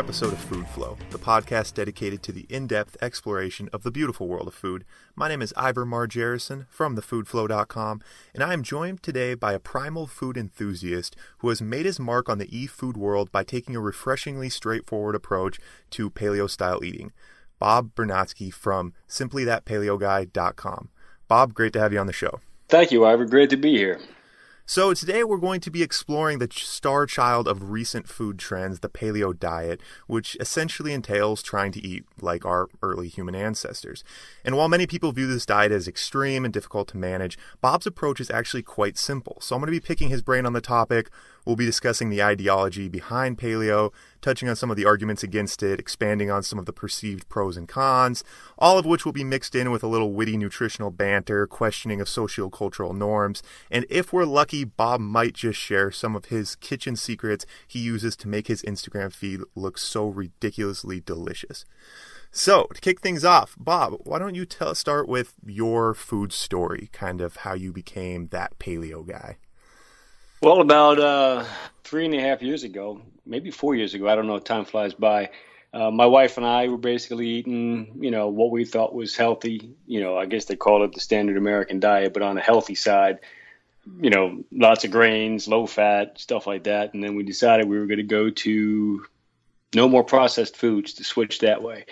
episode of Food Flow, the podcast dedicated to the in depth exploration of the beautiful world of food. My name is Ivor Margerison from thefoodflow.com, and I am joined today by a primal food enthusiast who has made his mark on the e food world by taking a refreshingly straightforward approach to paleo style eating. Bob Bernatsky from simplythatpaleoguy.com. Bob, great to have you on the show. Thank you, Ivor. Great to be here. So, today we're going to be exploring the star child of recent food trends, the paleo diet, which essentially entails trying to eat like our early human ancestors. And while many people view this diet as extreme and difficult to manage, Bob's approach is actually quite simple. So, I'm going to be picking his brain on the topic. We'll be discussing the ideology behind paleo, touching on some of the arguments against it, expanding on some of the perceived pros and cons, all of which will be mixed in with a little witty nutritional banter, questioning of sociocultural norms, and if we're lucky, Bob might just share some of his kitchen secrets he uses to make his Instagram feed look so ridiculously delicious. So, to kick things off, Bob, why don't you tell start with your food story, kind of how you became that paleo guy? Well, about uh, three and a half years ago, maybe four years ago, I don't know, time flies by. Uh, my wife and I were basically eating, you know, what we thought was healthy. You know, I guess they call it the standard American diet, but on the healthy side, you know, lots of grains, low fat, stuff like that. And then we decided we were going to go to no more processed foods to switch that way.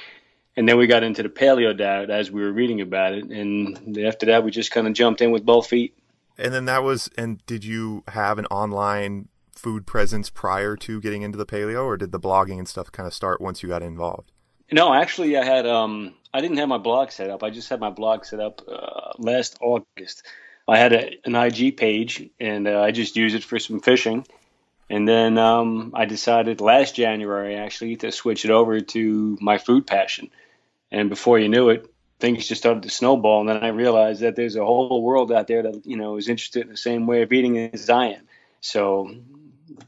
And then we got into the paleo diet as we were reading about it. And after that, we just kind of jumped in with both feet. And then that was, and did you have an online food presence prior to getting into the paleo, or did the blogging and stuff kind of start once you got involved? No, actually, I had, um, I didn't have my blog set up. I just had my blog set up uh, last August. I had a, an IG page, and uh, I just used it for some fishing. And then um, I decided last January, actually, to switch it over to my food passion. And before you knew it, things just started to snowball. And then I realized that there's a whole world out there that, you know, is interested in the same way of eating as I am. So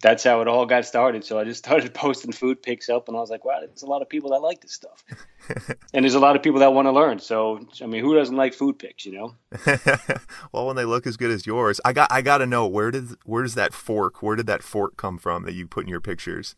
that's how it all got started. So I just started posting food pics up and I was like, wow, there's a lot of people that like this stuff. and there's a lot of people that want to learn. So, I mean, who doesn't like food pics, you know? well, when they look as good as yours, I got, I got to know where did, where does that fork, where did that fork come from that you put in your pictures?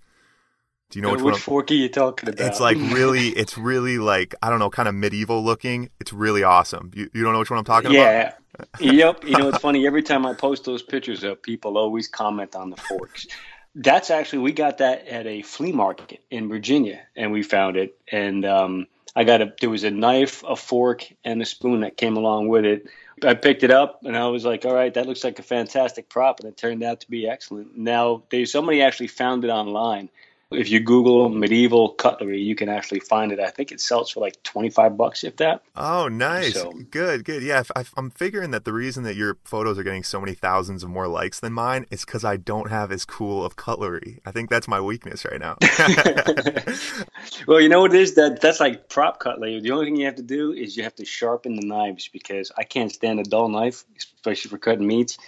Do you know which, which fork are you talking about? It's like really, it's really like I don't know, kind of medieval looking. It's really awesome. You, you don't know which one I'm talking yeah. about? Yeah. yep. You know, it's funny. Every time I post those pictures up, people always comment on the forks. That's actually we got that at a flea market in Virginia, and we found it. And um, I got a there was a knife, a fork, and a spoon that came along with it. I picked it up and I was like, all right, that looks like a fantastic prop, and it turned out to be excellent. Now, they somebody actually found it online if you Google medieval cutlery, you can actually find it. I think it sells for like twenty five bucks, if that. Oh, nice. So, good, good. Yeah, I, I'm figuring that the reason that your photos are getting so many thousands of more likes than mine is because I don't have as cool of cutlery. I think that's my weakness right now. well, you know what it is that that's like prop cutlery. The only thing you have to do is you have to sharpen the knives because I can't stand a dull knife, especially for cutting meats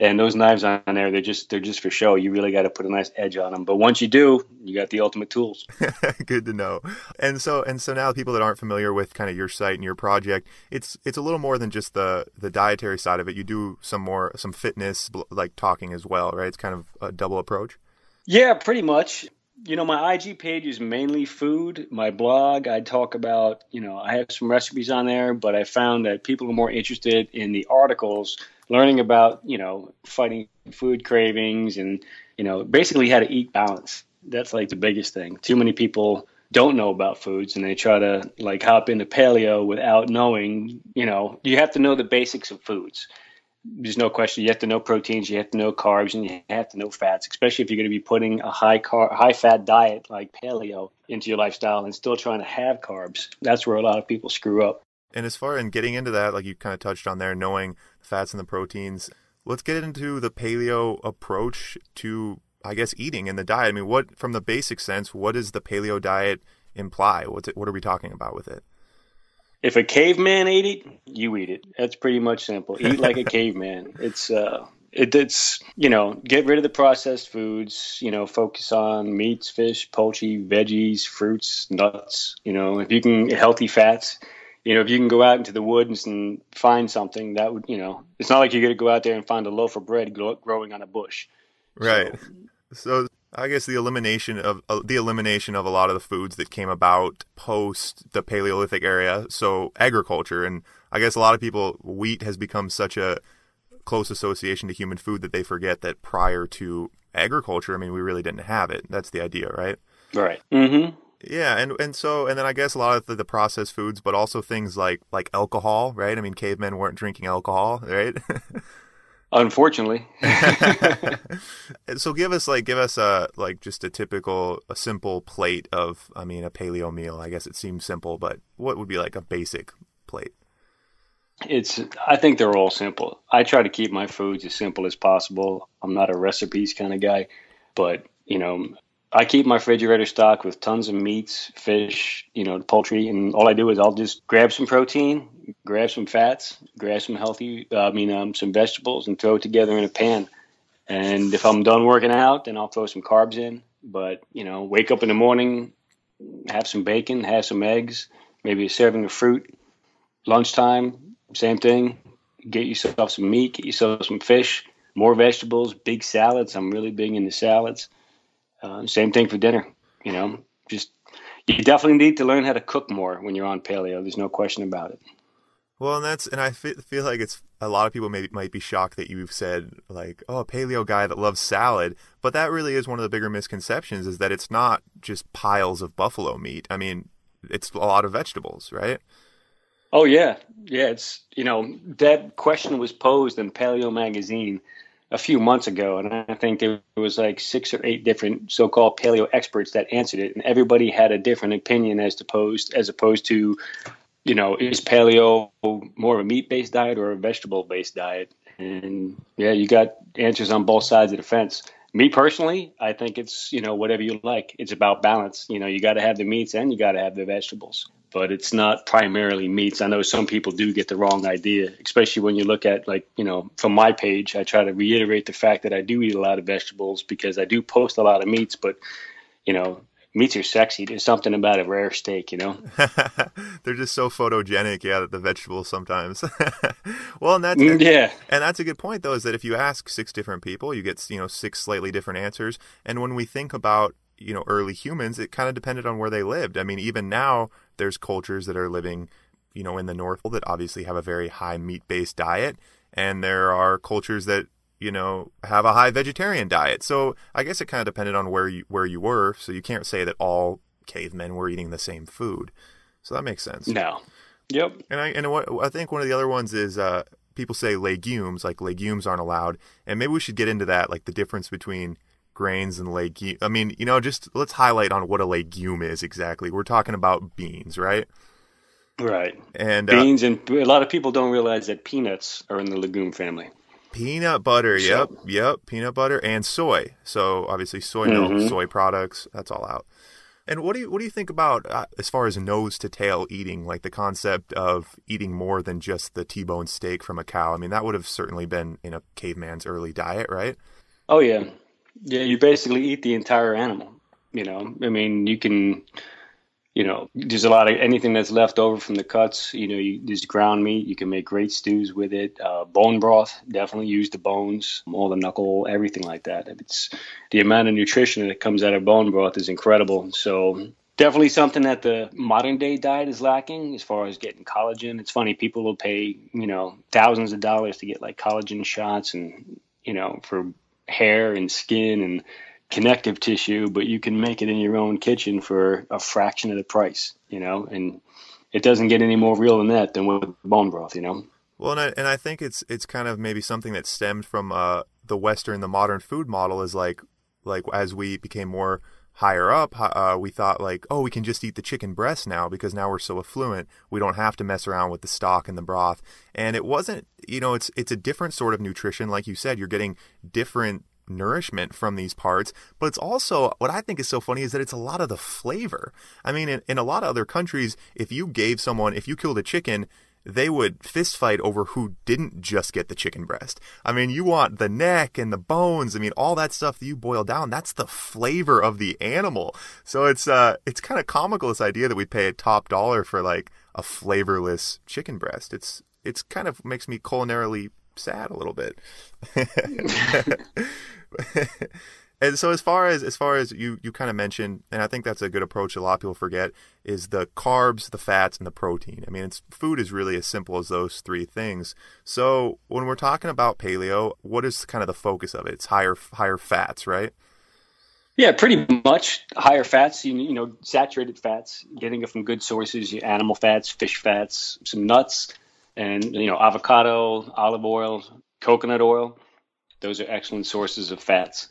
and those knives on there they're just they're just for show. You really got to put a nice edge on them but once you do you got the ultimate tools. Good to know. And so and so now people that aren't familiar with kind of your site and your project it's it's a little more than just the the dietary side of it. You do some more some fitness like talking as well right? It's kind of a double approach. Yeah pretty much. You know my ig page is mainly food. My blog i talk about you know i have some recipes on there but i found that people are more interested in the articles learning about you know fighting food cravings and you know basically how to eat balance. That's like the biggest thing. Too many people don't know about foods and they try to like hop into paleo without knowing you know you have to know the basics of foods. There's no question. You have to know proteins you have to know carbs and you have to know fats especially if you're going to be putting a high car high fat diet like paleo into your lifestyle and still trying to have carbs. That's where a lot of people screw up and as far in getting into that, like you kind of touched on there, knowing the fats and the proteins, let's get into the paleo approach to, I guess, eating and the diet. I mean, what, from the basic sense, what does the paleo diet imply? What's it, what are we talking about with it? If a caveman ate it, you eat it. That's pretty much simple. Eat like a caveman. It's, uh, it, it's you know get rid of the processed foods you know focus on meats fish poultry veggies fruits nuts you know if you can healthy fats you know, if you can go out into the woods and find something that would, you know, it's not like you're going to go out there and find a loaf of bread growing on a bush. Right. So, so I guess the elimination of uh, the elimination of a lot of the foods that came about post the Paleolithic area. So agriculture, and I guess a lot of people, wheat has become such a close association to human food that they forget that prior to agriculture, I mean, we really didn't have it. That's the idea, right? Right. Mm-hmm. Yeah, and and so and then I guess a lot of the, the, processed foods, but also things like like alcohol, right? I mean, cavemen weren't drinking alcohol, right? Unfortunately. so give us like give us a like just a typical a simple plate of I mean a paleo meal. I guess it seems simple, but what would be like a basic plate? It's I think they're all simple. I try to keep my foods as simple as possible. I'm not a recipes kind of guy, but you know, I keep my refrigerator stocked with tons of meats, fish, you know, poultry, and all I do is I'll just grab some protein, grab some fats, grab some healthy, uh, I mean, um, some vegetables, and throw it together in a pan. And if I'm done working out, then I'll throw some carbs in. But you know, wake up in the morning, have some bacon, have some eggs, maybe a serving of fruit. Lunchtime, same thing. Get yourself some meat, get yourself some fish, more vegetables, big salads. I'm really big into salads uh, same thing for dinner. You know, just you definitely need to learn how to cook more when you're on paleo. There's no question about it. Well, and that's and I feel like it's a lot of people may, might be shocked that you've said like, oh, a paleo guy that loves salad, but that really is one of the bigger misconceptions is that it's not just piles of buffalo meat. I mean, it's a lot of vegetables, right? Oh yeah, yeah. It's you know that question was posed in Paleo Magazine a few months ago, and I think there was like six or eight different so-called paleo experts that answered it, and everybody had a different opinion as opposed as opposed to, you know, is paleo more of a meat-based diet or a vegetable-based diet? And yeah, you got answers on both sides of the fence. Me personally, I think it's you know whatever you like. It's about balance. You know, you got to have the meats and you got to have the vegetables but it's not primarily meats. I know some people do get the wrong idea, especially when you look at like, you know, from my page, I try to reiterate the fact that I do eat a lot of vegetables because I do post a lot of meats, but you know, meats are sexy. There's something about a rare steak, you know. They're just so photogenic, yeah, the vegetables sometimes. well, and that's mm, yeah, and that's a good point though. Is that if you ask six different people, you get you know six slightly different answers. And when we think about you know early humans, it kind of depended on where they lived. I mean, even now there's cultures that are living, you know, in the north that obviously have a very high meat-based diet, and there are cultures that you know have a high vegetarian diet. So I guess it kind of depended on where you where you were. So you can't say that all cavemen were eating the same food. So that makes sense. No. Yep. And I and what I think one of the other ones is uh, people say legumes, like legumes aren't allowed, and maybe we should get into that, like the difference between grains and legume. I mean, you know, just let's highlight on what a legume is exactly. We're talking about beans, right? Right. And uh, beans, uh, and a lot of people don't realize that peanuts are in the legume family. Peanut butter, so. yep, yep, peanut butter and soy. So obviously, soy milk, mm-hmm. soy products, that's all out. And what do you what do you think about uh, as far as nose to tail eating, like the concept of eating more than just the T-bone steak from a cow? I mean, that would have certainly been in a caveman's early diet, right? Oh yeah, yeah, you basically eat the entire animal. You know, I mean, you can, you know, there's a lot of anything that's left over from the cuts. You know, you, there's ground meat. You can make great stews with it. Uh, bone broth, definitely use the bones, all the knuckle, everything like that. It's the amount of nutrition that comes out of bone broth is incredible. So definitely something that the modern day diet is lacking as far as getting collagen. It's funny, people will pay, you know, thousands of dollars to get like collagen shots and, you know, for hair and skin and connective tissue, but you can make it in your own kitchen for a fraction of the price, you know, and it doesn't get any more real than that than with bone broth, you know. Well, and I, and I think it's it's kind of maybe something that stemmed from uh, the Western, the modern food model is like like as we became more higher up, uh, we thought like, oh, we can just eat the chicken breast now because now we're so affluent. We don't have to mess around with the stock and the broth. And it wasn't, you know, it's it's a different sort of nutrition. Like you said, you're getting different nourishment from these parts, but it's also what I think is so funny is that it's a lot of the flavor. I mean, in, in a lot of other countries, if you gave someone, if you killed a chicken, they would fist fight over who didn't just get the chicken breast. I mean, you want the neck and the bones. I mean, all that stuff that you boil down, that's the flavor of the animal. So it's uh it's kind of comical this idea that we pay a top dollar for like a flavorless chicken breast. It's it's kind of makes me culinarily sad a little bit. And so as far as as far as you you kind of mentioned, and I think that's a good approach. A lot of people forget is the carbs, the fats, and the protein. I mean, it's food is really as simple as those three things. So when we're talking about paleo, what is kind of the focus of it? It's higher higher fats, right? Yeah, pretty much higher fats. You, you know, saturated fats, getting it from good sources: animal fats, fish fats, some nuts, and you know, avocado, olive oil, coconut oil. Those are excellent sources of fats.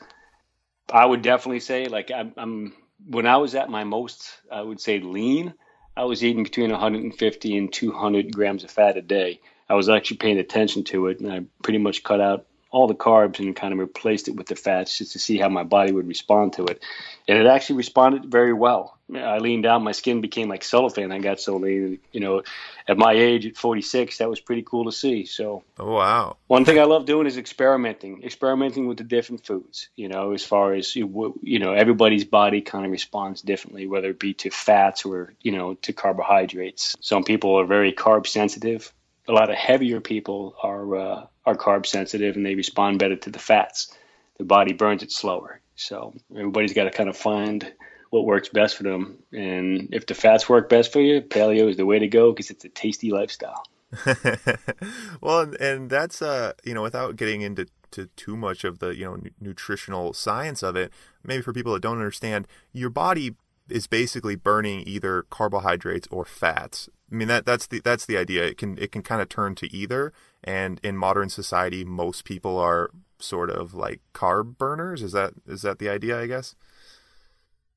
I would definitely say, like, I'm, I'm when I was at my most, I would say lean. I was eating between 150 and 200 grams of fat a day. I was actually paying attention to it, and I pretty much cut out all the carbs and kind of replaced it with the fats just to see how my body would respond to it. And it actually responded very well. I leaned down, my skin became like cellophane. I got so lean. You know, at my age, at 46, that was pretty cool to see. So, oh, wow. One thing I love doing is experimenting, experimenting with the different foods. You know, as far as you know, everybody's body kind of responds differently, whether it be to fats or you know to carbohydrates. Some people are very carb sensitive. A lot of heavier people are uh, are carb sensitive and they respond better to the fats. The body burns it slower. So everybody's got to kind of find what works best for them. And if the fats work best for you, paleo is the way to go because it's a tasty lifestyle. well, and that's uh, you know, without getting into to too much of the you know nutritional science of it, maybe for people that don't understand, your body is basically burning either carbohydrates or fats. I mean that that's the that's the idea. It can it can kind of turn to either. And in modern society, most people are sort of like carb burners. Is that is that the idea? I guess.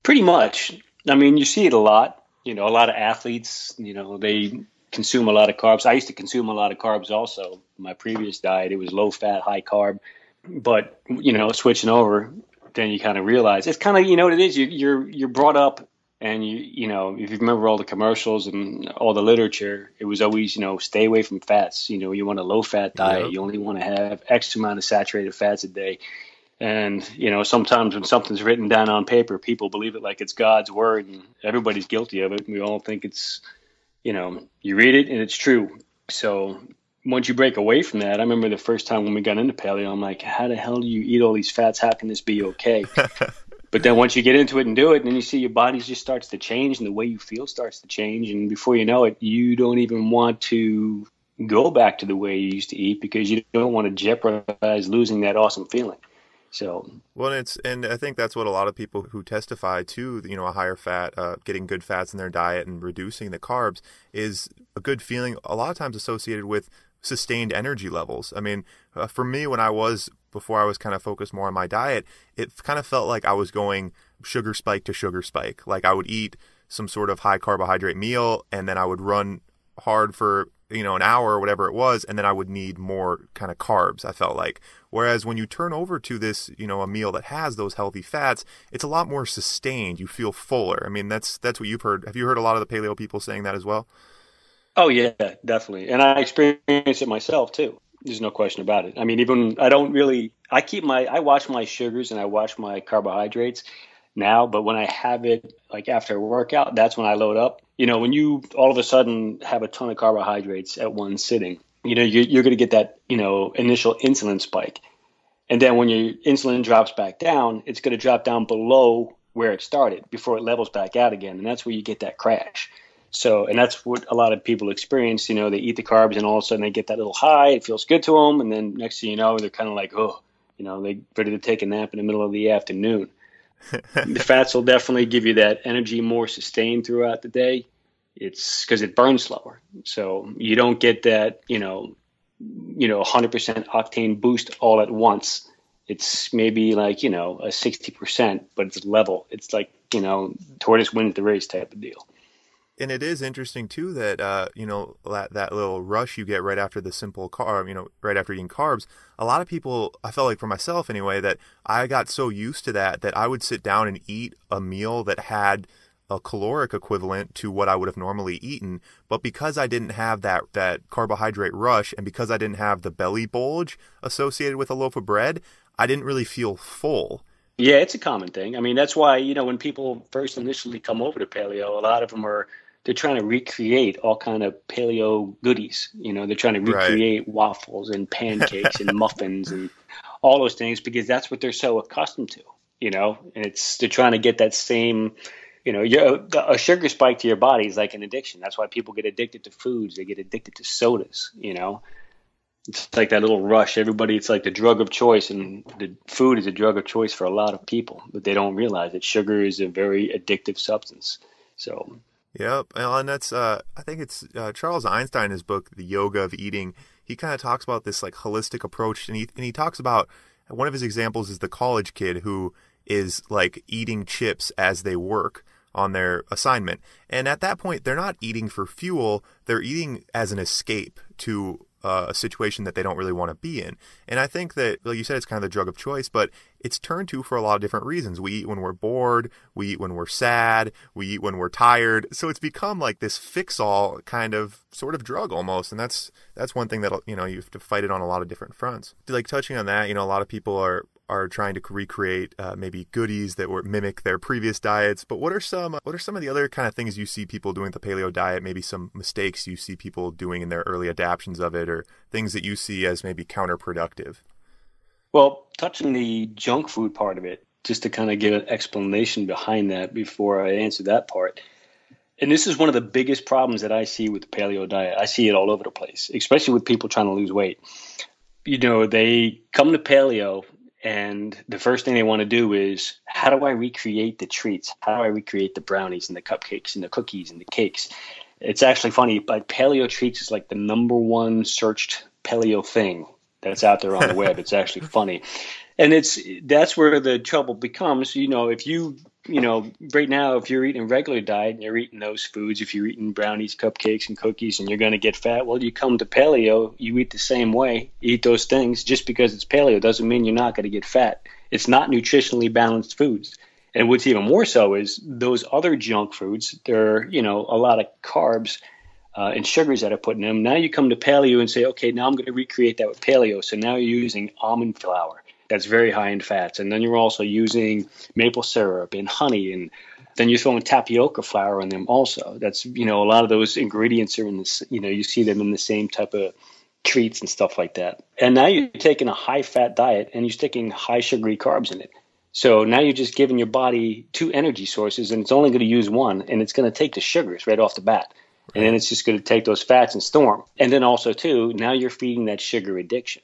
Pretty much. I mean, you see it a lot. You know, a lot of athletes. You know, they consume a lot of carbs. I used to consume a lot of carbs also. My previous diet, it was low fat, high carb. But you know, switching over, then you kind of realize it's kind of you know what it is. You, you're you're brought up and you you know if you remember all the commercials and all the literature it was always you know stay away from fats you know you want a low fat diet yep. you only want to have x amount of saturated fats a day and you know sometimes when something's written down on paper people believe it like it's god's word and everybody's guilty of it. We all think it's you know you read it and it's true. So once you break away from that i remember the first time when we got into paleo i'm like how the hell do you eat all these fats? How can this be okay? But then once you get into it and do it, and then you see your body just starts to change, and the way you feel starts to change, and before you know it, you don't even want to go back to the way you used to eat because you don't want to jeopardize losing that awesome feeling. So well, it's and I think that's what a lot of people who testify to you know a higher fat, uh, getting good fats in their diet and reducing the carbs is a good feeling. A lot of times associated with sustained energy levels. I mean, uh, for me, when I was before I was kind of focused more on my diet, it kind of felt like I was going sugar spike to sugar spike. Like I would eat some sort of high carbohydrate meal and then I would run hard for, you know, an hour or whatever it was, and then I would need more kind of carbs, I felt like. Whereas when you turn over to this, you know, a meal that has those healthy fats, it's a lot more sustained. You feel fuller. I mean, that's that's what you've heard. Have you heard a lot of the paleo people saying that as well? Oh yeah, definitely. And I experience it myself too. There's no question about it. I mean, even I don't really. I keep my. I watch my sugars and I watch my carbohydrates now. But when I have it like after a workout, that's when I load up. You know, when you all of a sudden have a ton of carbohydrates at one sitting, you know, you're, you're going to get that you know initial insulin spike, and then when your insulin drops back down, it's going to drop down below where it started before it levels back out again, and that's where you get that crash. So, and that's what a lot of people experience. You know, they eat the carbs and all of a sudden they get that little high. It feels good to them. And then next thing you know, they're kind of like, oh, you know, they ready to take a nap in the middle of the afternoon. The fats will definitely give you that energy more sustained throughout the day. It's because it burns slower. So you don't get that, you know, you know, 100% octane boost all at once. It's maybe like, you know, a 60%, but it's level. It's like, you know, tortoise wins the race type of deal and it is interesting too that uh, you know that, that little rush you get right after the simple carb, you know, right after eating carbs. A lot of people, I felt like for myself anyway, that I got so used to that that I would sit down and eat a meal that had a caloric equivalent to what I would have normally eaten, but because I didn't have that that carbohydrate rush and because I didn't have the belly bulge associated with a loaf of bread, I didn't really feel full. Yeah, it's a common thing. I mean, that's why, you know, when people first initially come over to paleo, a lot of them are they're trying to recreate all kind of paleo goodies. You know, they're trying to recreate right. waffles and pancakes and muffins and all those things because that's what they're so accustomed to. you know, and it's they're trying to get that same, you know, a sugar spike to your body is like an addiction. That's why people get addicted to foods. They get addicted to sodas, you know. It's like that little rush. Everybody, it's like the drug of choice, and the food is a drug of choice for a lot of people, but they don't realize that sugar is a very addictive substance. So Yep, and that's uh, I think it's uh, Charles Eisenstein, his book, The Yoga of Eating. He kind of talks about this like holistic approach, and he and he talks about one of his examples is the college kid who is like eating chips as they work on their assignment, and at that point they're not eating for fuel; they're eating as an escape to uh, a situation that they don't really want to be in. And I think that, like you said, it's kind of the drug of choice, but it's turned to for a lot of different reasons. We eat when we're bored, we eat when we're sad, we eat when we're tired. So it's become like this fix-all kind of sort of drug almost, and that's that's one thing that you know you have to fight it on a lot of different fronts. Like touching on that, you know, a lot of people are are trying to recreate uh, maybe goodies that were mimic their previous diets. But what are some what are some of the other kind of things you see people doing with the paleo diet? Maybe some mistakes you see people doing in their early adaptations of it, or things that you see as maybe counterproductive. Well, touching the junk food part of it, just to kind of give an explanation behind that before I answer that part. And this is one of the biggest problems that I see with the paleo diet. I see it all over the place, especially with people trying to lose weight. You know, they come to paleo and the first thing they want to do is how do I recreate the treats? How do I recreate the brownies and the cupcakes and the cookies and the cakes? It's actually funny, but paleo treats is like the number one searched paleo thing that's out there on the web. It's actually funny. And it's that's where the trouble becomes, you know, if you you know, right now, if you're eating a regular diet and you're eating those foods, if you're eating brownies, cupcakes, and cookies, and you're going to get fat, well, you come to paleo, you eat the same way, eat those things. Just because it's paleo doesn't mean you're not going to get fat. It's not nutritionally balanced foods. And what's even more so is those other junk foods. There are, you know, a lot of carbs uh, and sugars that are put in them. Now you come to paleo and say, okay, now I'm going to recreate that with paleo. So now you're using almond flour that's very high in fats. And then you're also using maple syrup and honey and then you're throwing tapioca flour in them also. That's you know a lot of those ingredients are in this. You know you see them in the same type of treats and stuff like that. And now you're taking a high fat diet and you're sticking high sugary carbs in it. So now you're just giving your body two energy sources and it's only going to use one and it's going to take the sugars right off the bat. And then it's just going to take those fats and storm. And then also too, now you're feeding that sugar addiction.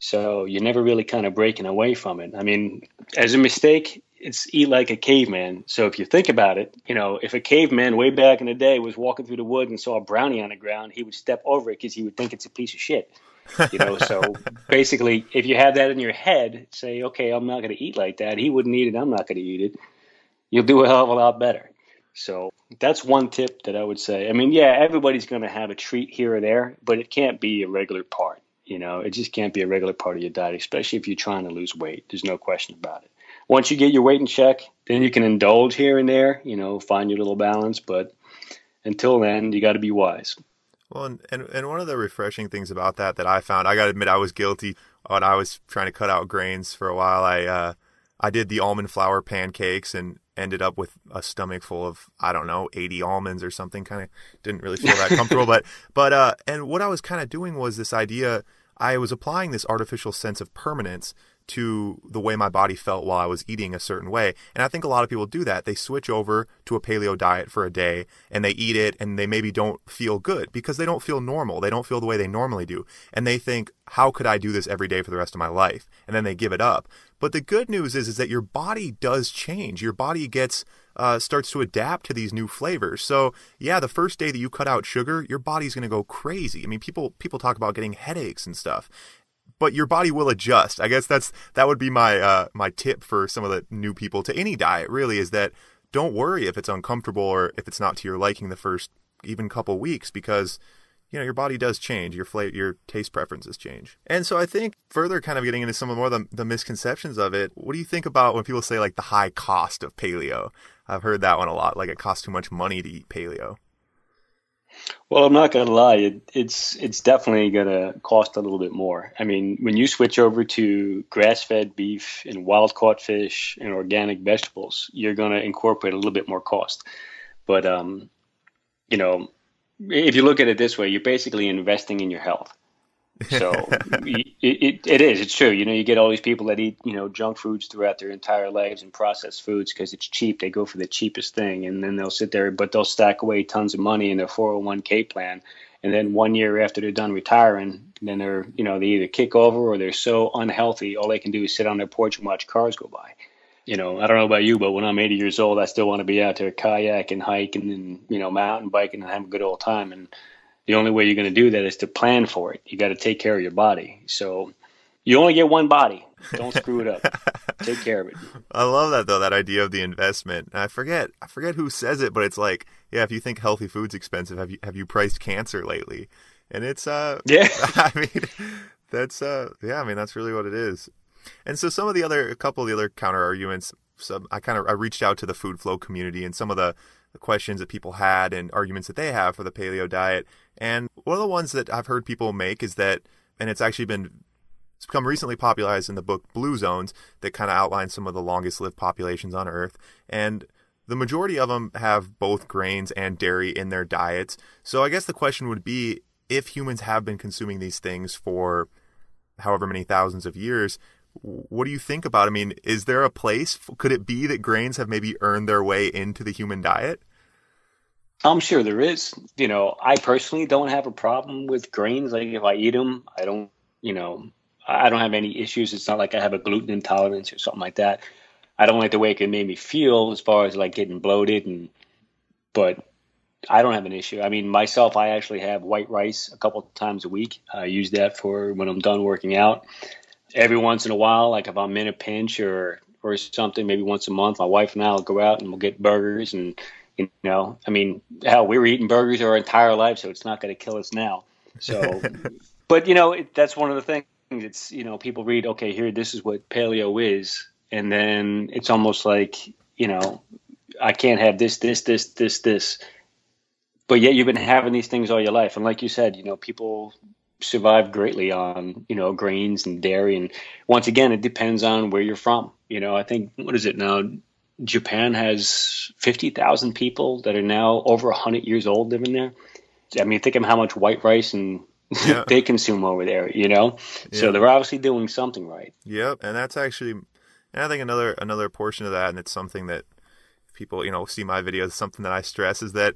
So you're never really kind of breaking away from it. I mean, as a mistake, it's eat like a caveman. So if you think about it, you know, if a caveman way back in the day was walking through the woods and saw a brownie on the ground, he would step over it because he would think it's a piece of shit. You know, so basically, if you have that in your head, say, okay, I'm not going to eat like that. He wouldn't eat it. I'm not going to eat it. You'll do a hell of a lot better. So that's one tip that I would say. I mean, yeah, everybody's going to have a treat here or there, but it can't be a regular part. You know, it just can't be a regular part of your diet, especially if you're trying to lose weight. There's no question about it. Once you get your weight in check, then you can indulge here and there, you know, find your little balance. But until then, you got to be wise. Well, and, and, and one of the refreshing things about that that I found, I got to admit, I was guilty when I was trying to cut out grains for a while. I uh, I did the almond flour pancakes and ended up with a stomach full of I don't know 80 almonds or something. Kind of didn't really feel that comfortable, but but uh, and what I was kind of doing was this idea I was applying this artificial sense of permanence to the way my body felt while I was eating a certain way. And I think a lot of people do that. They switch over to a paleo diet for a day and they eat it and they maybe don't feel good because they don't feel normal. They don't feel the way they normally do. And they think, how could I do this every day for the rest of my life? And then they give it up. But the good news is, is that your body does change. Your body gets uh, starts to adapt to these new flavors. So yeah, the first day that you cut out sugar, your body's going to go crazy. I mean, people people talk about getting headaches and stuff, but your body will adjust. I guess that's that would be my uh, my tip for some of the new people to any diet. Really, is that don't worry if it's uncomfortable or if it's not to your liking the first even couple weeks because you know your body does change your flavor your taste preferences change and so i think further kind of getting into some of more the, the misconceptions of it what do you think about when people say like the high cost of paleo i've heard that one a lot like it costs too much money to eat paleo. Well i'm not going to lie it, it's it's definitely going to cost a little bit more. I mean when you switch over to grass-fed beef and wild caught fish and organic vegetables you're going to incorporate a little bit more cost. But um you know if you look at it this way, you're basically investing in your health. So it, it, it is. It's true. You know, you get all these people that eat, you know, junk foods throughout their entire lives and processed foods because it's cheap. They go for the cheapest thing, and then they'll sit there, but they'll stack away tons of money in their 401k plan. And then one year after they're done retiring, then they're, you know, they either kick over or they're so unhealthy, all they can do is sit on their porch and watch cars go by. You know, I don't know about you, but when I'm 80 years old, I still want to be out there kayak and hiking and, you know, mountain biking and have a good old time. And the only way you're going to do that is to plan for it. You got to take care of your body. So you only get one body. Don't screw it up. take care of it. I love that though. That idea of the investment. I forget. I forget who says it, but it's like, yeah, if you think healthy food's expensive, have you have you priced cancer lately? And it's uh, yeah. I mean, that's uh, yeah. I mean, that's really what it is. And so some of the other, a couple of the other counter arguments. Some I kind of I reached out to the food flow community and some of the the questions that people had and arguments that they have for the paleo diet. And one of the ones that I've heard people make is that, and it's actually been it's become recently popularized in the book Blue Zones that kind of outlines some of the longest lived populations on Earth. And the majority of them have both grains and dairy in their diets. So I guess the question would be if humans have been consuming these things for however many thousands of years, what do you think about? I mean, is there a place? Could it be that grains have maybe earned their way into the human diet? I'm sure there is. You know, I personally don't have a problem with grains. Like if I eat them, I don't. You know, I don't have any issues. It's not like I have a gluten intolerance or something like that. I don't like the way it make me feel as far as like getting bloated and. But I don't have an issue. I mean, myself, I actually have white rice a couple times a week. I use that for when I'm done working out every once in a while, like if I'm in a pinch or or something, maybe once a month, my wife and I will go out and we'll get burgers and you know, I mean, hell, we were eating burgers our entire life, so it's not going to kill us now. So, but you know, it, that's one of the things. It's you know, people read, okay, here, this is what paleo is, and then it's almost like you know, I can't have this, this, this, this, this. But yet you've been having these things all your life, and like you said, you know, people survive greatly on you know grains and dairy. And once again it depends on where you're from. You know i think what is it now? Japan has 50,000 people that are now over 100 years old living there. I mean think of how much white rice and yeah. they consume over there you know? Yeah. so they're obviously doing something right. Yep. And that's actually and i think another another portion of that and it's something that people you know see my videos something that i stress is that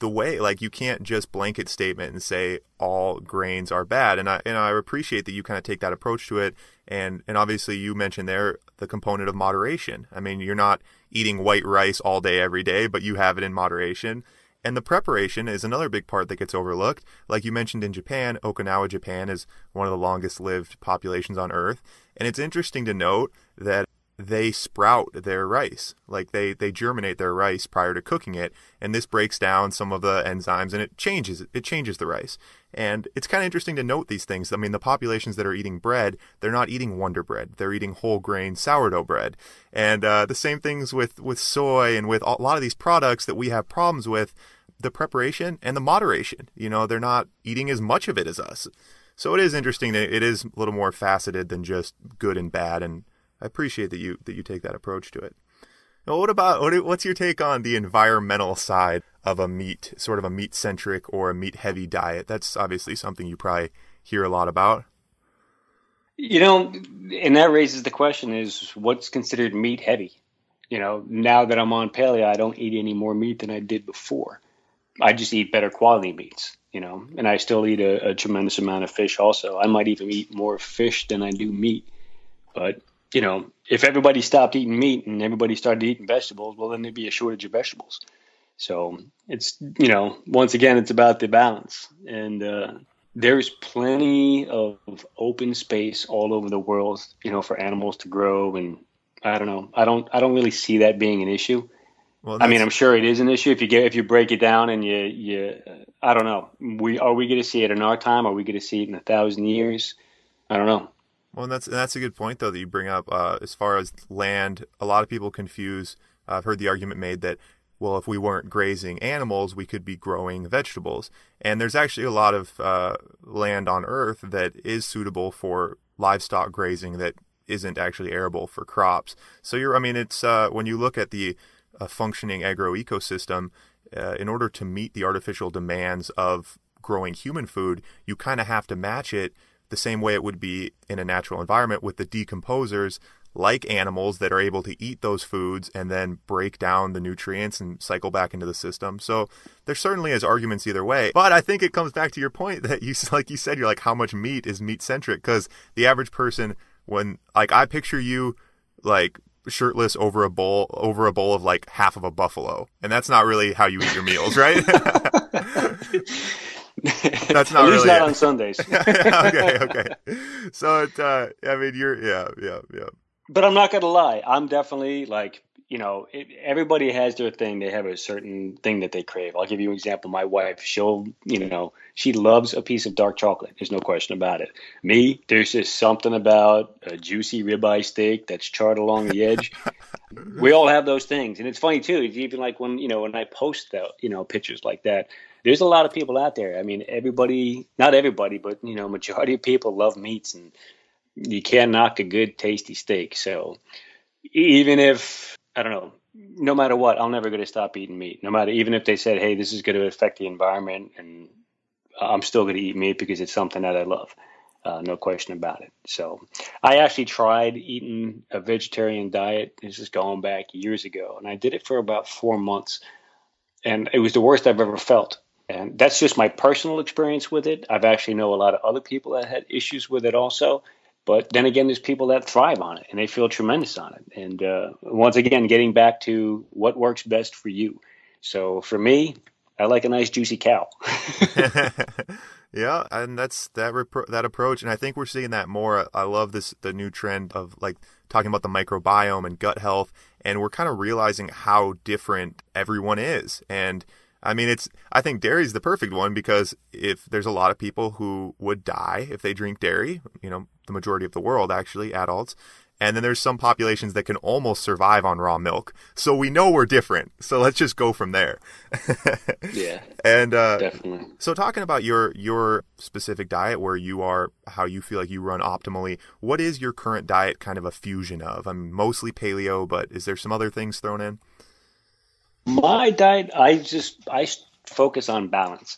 the way like you can't just blanket statement and say all grains are bad and I and I appreciate that you kind of take that approach to it and and obviously you mentioned there the component of moderation. I mean, you're not eating white rice all day every day, but you have it in moderation. And the preparation is another big part that gets overlooked. Like you mentioned in Japan, Okinawa, Japan is one of the longest lived populations on earth. And it's interesting to note that they sprout their rice. Like they, they germinate their rice prior to cooking it, and this breaks down some of the enzymes and it changes it changes the rice. And it's kind of interesting to note these things. I mean, the populations that are eating bread, they're not eating Wonder Bread; they're eating whole grain sourdough bread. And uh, the same things with with soy and with a lot of these products that we have problems with. The preparation and the moderation. You know, they're not eating as much of it as us. So it is interesting that it is a little more faceted than just good and bad and I appreciate that you that you take that approach to it. Now, what about what, what's your take on the environmental side of a meat, sort of a meat centric or a meat heavy diet? That's obviously something you probably hear a lot about. You know, and that raises the question: is what's considered meat heavy? You know, now that I'm on paleo, I don't eat any more meat than I did before. I just eat better quality meats, you know, and I still eat a, a tremendous amount of fish. Also, I might even eat more fish than I do meat, but you know, if everybody stopped eating meat and everybody started eating vegetables, well, then there'd be a shortage of vegetables. So it's, you know, once again, it's about the balance. And uh, there's plenty of open space all over the world, you know, for animals to grow. And I don't know, I don't, I don't really see that being an issue. Well, I mean, I'm sure it is an issue if you get if you break it down and you you I don't know. We are we going to see it in our time? Are we going to see it in a thousand years? I don't know. Well, and that's that's a good point though that you bring up. Uh, as far as land, a lot of people confuse. Uh, I've heard the argument made that well, if we weren't grazing animals, we could be growing vegetables. And there's actually a lot of uh, land on Earth that is suitable for livestock grazing that isn't actually arable for crops. So you're, I mean, it's uh, when you look at the uh, functioning agro ecosystem, uh, in order to meet the artificial demands of growing human food, you kind of have to match it the same way it would be in a natural environment with the decomposers like animals that are able to eat those foods and then break down the nutrients and cycle back into the system. So there certainly is arguments either way. But I think it comes back to your point that you like you said you're like how much meat is meat centric because the average person when like I picture you like shirtless over a bowl over a bowl of like half of a buffalo and that's not really how you eat your meals right that's not really not it. on sundays okay okay so it uh i mean you're yeah yeah yeah but I'm not going to lie. I'm definitely like, you know, it, everybody has their thing. They have a certain thing that they crave. I'll give you an example. My wife, she'll, you know, she loves a piece of dark chocolate. There's no question about it. Me, there's just something about a juicy ribeye steak that's charred along the edge. we all have those things, and it's funny too. It's even like when you know when I post the, you know pictures like that, there's a lot of people out there. I mean, everybody, not everybody, but you know, majority of people love meats and you can't knock a good tasty steak. So even if I don't know, no matter what, I'm never going to stop eating meat. No matter even if they said, "Hey, this is going to affect the environment," and I'm still going to eat meat because it's something that I love. Uh, no question about it. So I actually tried eating a vegetarian diet. This is going back years ago, and I did it for about four months, and it was the worst I've ever felt. And that's just my personal experience with it. I've actually know a lot of other people that had issues with it also. But then again, there's people that thrive on it and they feel tremendous on it. And uh, once again, getting back to what works best for you. So for me, I like a nice juicy cow. yeah, and that's that repro- that approach, and I think we're seeing that more. I love this the new trend of like talking about the microbiome and gut health, and we're kind of realizing how different everyone is, and I mean, it's. I think dairy is the perfect one because if there's a lot of people who would die if they drink dairy, you know, the majority of the world actually, adults, and then there's some populations that can almost survive on raw milk. So we know we're different. So let's just go from there. yeah. And uh, definitely. So talking about your your specific diet, where you are, how you feel like you run optimally. What is your current diet kind of a fusion of? I'm mostly paleo, but is there some other things thrown in? My diet, I just I focus on balance.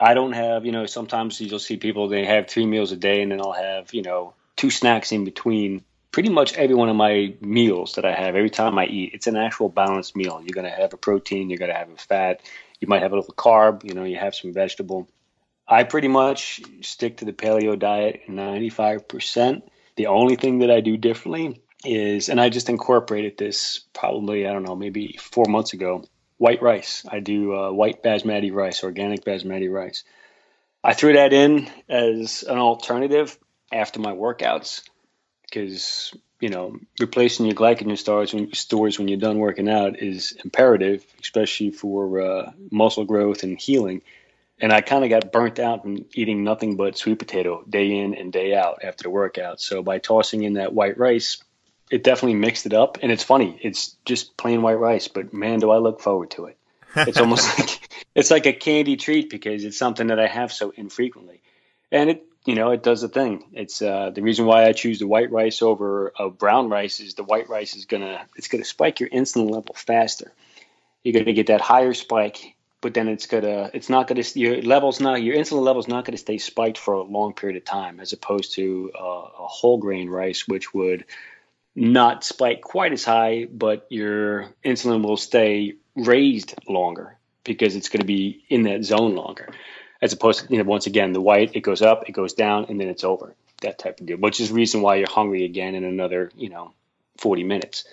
I don't have, you know, sometimes you'll see people they have three meals a day and then I'll have, you know, two snacks in between. Pretty much every one of my meals that I have, every time I eat, it's an actual balanced meal. You're going to have a protein, you're going to have a fat, you might have a little carb, you know, you have some vegetable. I pretty much stick to the paleo diet 95%. The only thing that I do differently is, and I just incorporated this probably, I don't know, maybe four months ago, white rice. I do uh, white basmati rice, organic basmati rice. I threw that in as an alternative after my workouts because, you know, replacing your glycogen stores when, stores when you're done working out is imperative, especially for uh, muscle growth and healing. And I kind of got burnt out from eating nothing but sweet potato day in and day out after the workout. So by tossing in that white rice, it definitely mixed it up, and it's funny. It's just plain white rice, but man, do I look forward to it. It's almost like it's like a candy treat because it's something that I have so infrequently, and it you know it does the thing. It's uh, the reason why I choose the white rice over a brown rice is the white rice is gonna it's gonna spike your insulin level faster. You're gonna get that higher spike, but then it's gonna it's not gonna your levels not your insulin levels not gonna stay spiked for a long period of time as opposed to uh, a whole grain rice, which would not spike quite as high, but your insulin will stay raised longer because it's going to be in that zone longer. As opposed to, you know, once again, the white, it goes up, it goes down, and then it's over. That type of deal, which is reason why you're hungry again in another, you know, 40 minutes.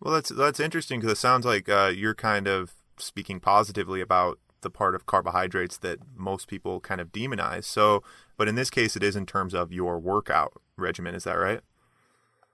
Well, that's that's interesting because it sounds like uh, you're kind of speaking positively about the part of carbohydrates that most people kind of demonize. So, but in this case, it is in terms of your workout regimen. Is that right?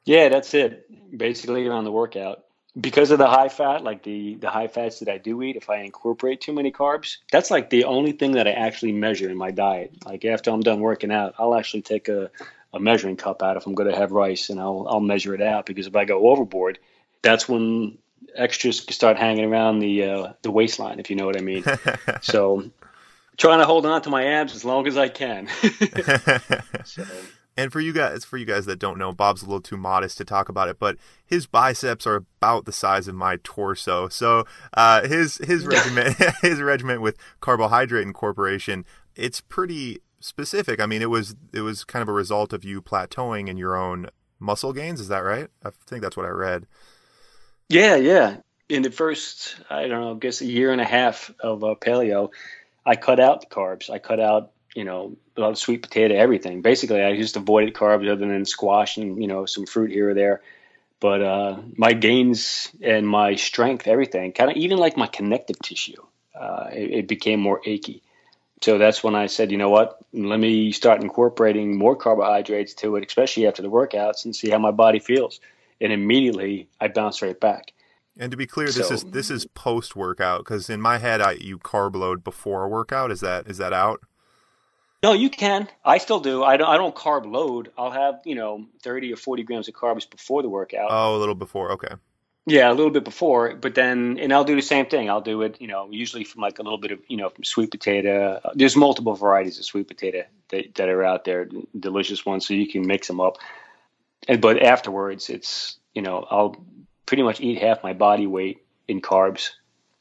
Yeah, that's it. Basically, around the workout, because of the high fat, like the the high fats that I do eat, if I incorporate too many carbs, that's like the only thing that I actually measure in my diet. Like after I'm done working out, I'll actually take a, a measuring cup out if I'm going to have rice, and I'll I'll measure it out because if I go overboard, that's when extras start hanging around the uh, the waistline, if you know what I mean. so, trying to hold on to my abs as long as I can. so. And for you guys, for you guys that don't know, Bob's a little too modest to talk about it, but his biceps are about the size of my torso. So uh, his his regimen his regimen with carbohydrate incorporation, it's pretty specific. I mean, it was it was kind of a result of you plateauing in your own muscle gains. Is that right? I think that's what I read. Yeah, yeah. In the first, I don't know, I guess a year and a half of uh, paleo, I cut out the carbs. I cut out, you know, a lot of sweet potato, everything. Basically, I just avoided carbs other than squash and you know some fruit here or there. But uh, my gains and my strength, everything, kind of even like my connective tissue, uh, it, it became more achy. So that's when I said, you know what, let me start incorporating more carbohydrates to it, especially after the workouts, and see how my body feels. And immediately, I bounced right back. And to be clear, this so, is this is post workout because in my head, I you carb load before a workout. Is that is that out? No, you can. I still do. I don't. I don't carb load. I'll have you know thirty or forty grams of carbs before the workout. Oh, a little before. Okay. Yeah, a little bit before, but then, and I'll do the same thing. I'll do it, you know, usually from like a little bit of, you know, from sweet potato. There's multiple varieties of sweet potato that, that are out there, delicious ones, so you can mix them up. And but afterwards, it's, you know, I'll pretty much eat half my body weight in carbs.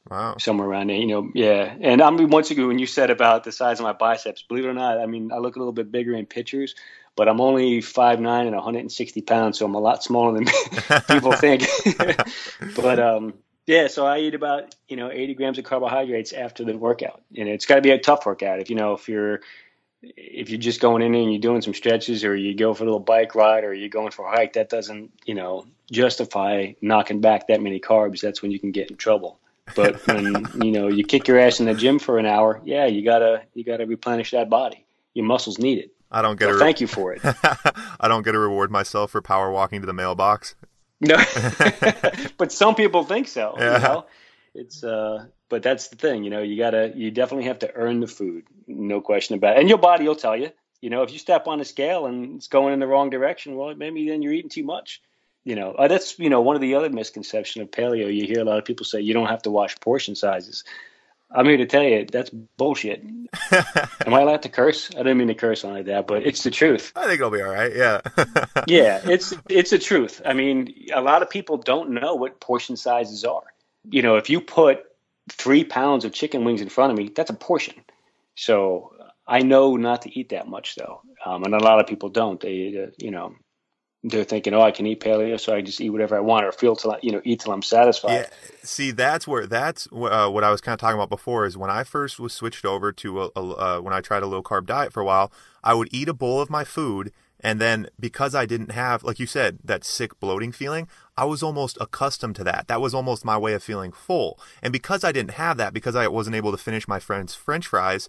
Wow. Somewhere around there, you know, yeah. And I mean, once again, when you said about the size of my biceps, believe it or not, I mean, I look a little bit bigger in pictures, but I'm only five nine and 160 pounds, so I'm a lot smaller than people think. but um, yeah, so I eat about you know 80 grams of carbohydrates after the workout, and it's got to be a tough workout. If you know if you're if you're just going in and you're doing some stretches, or you go for a little bike ride, or you're going for a hike, that doesn't you know justify knocking back that many carbs. That's when you can get in trouble. But when you know you kick your ass in the gym for an hour, yeah, you gotta you gotta replenish that body. Your muscles need it. I don't get. So a, thank you for it. I don't get to reward myself for power walking to the mailbox. No, but some people think so. Yeah. You know? It's uh, but that's the thing. You know, you gotta, you definitely have to earn the food. No question about it. And your body will tell you. You know, if you step on a scale and it's going in the wrong direction, well, maybe then you're eating too much. You know, uh, that's you know one of the other misconceptions of paleo. You hear a lot of people say you don't have to watch portion sizes. I'm here to tell you that's bullshit. Am I allowed to curse? I didn't mean to curse on like that, but it's the truth. I think I'll be all right. Yeah. yeah, it's it's the truth. I mean, a lot of people don't know what portion sizes are. You know, if you put three pounds of chicken wings in front of me, that's a portion. So I know not to eat that much, though, um, and a lot of people don't. They, uh, you know, they're thinking, oh, I can eat paleo, so I just eat whatever I want or feel till I, you know eat till I'm satisfied. Yeah, see, that's where that's uh, what I was kind of talking about before. Is when I first was switched over to a, a uh, when I tried a low carb diet for a while, I would eat a bowl of my food, and then because I didn't have, like you said, that sick bloating feeling, I was almost accustomed to that. That was almost my way of feeling full, and because I didn't have that, because I wasn't able to finish my friend's French fries,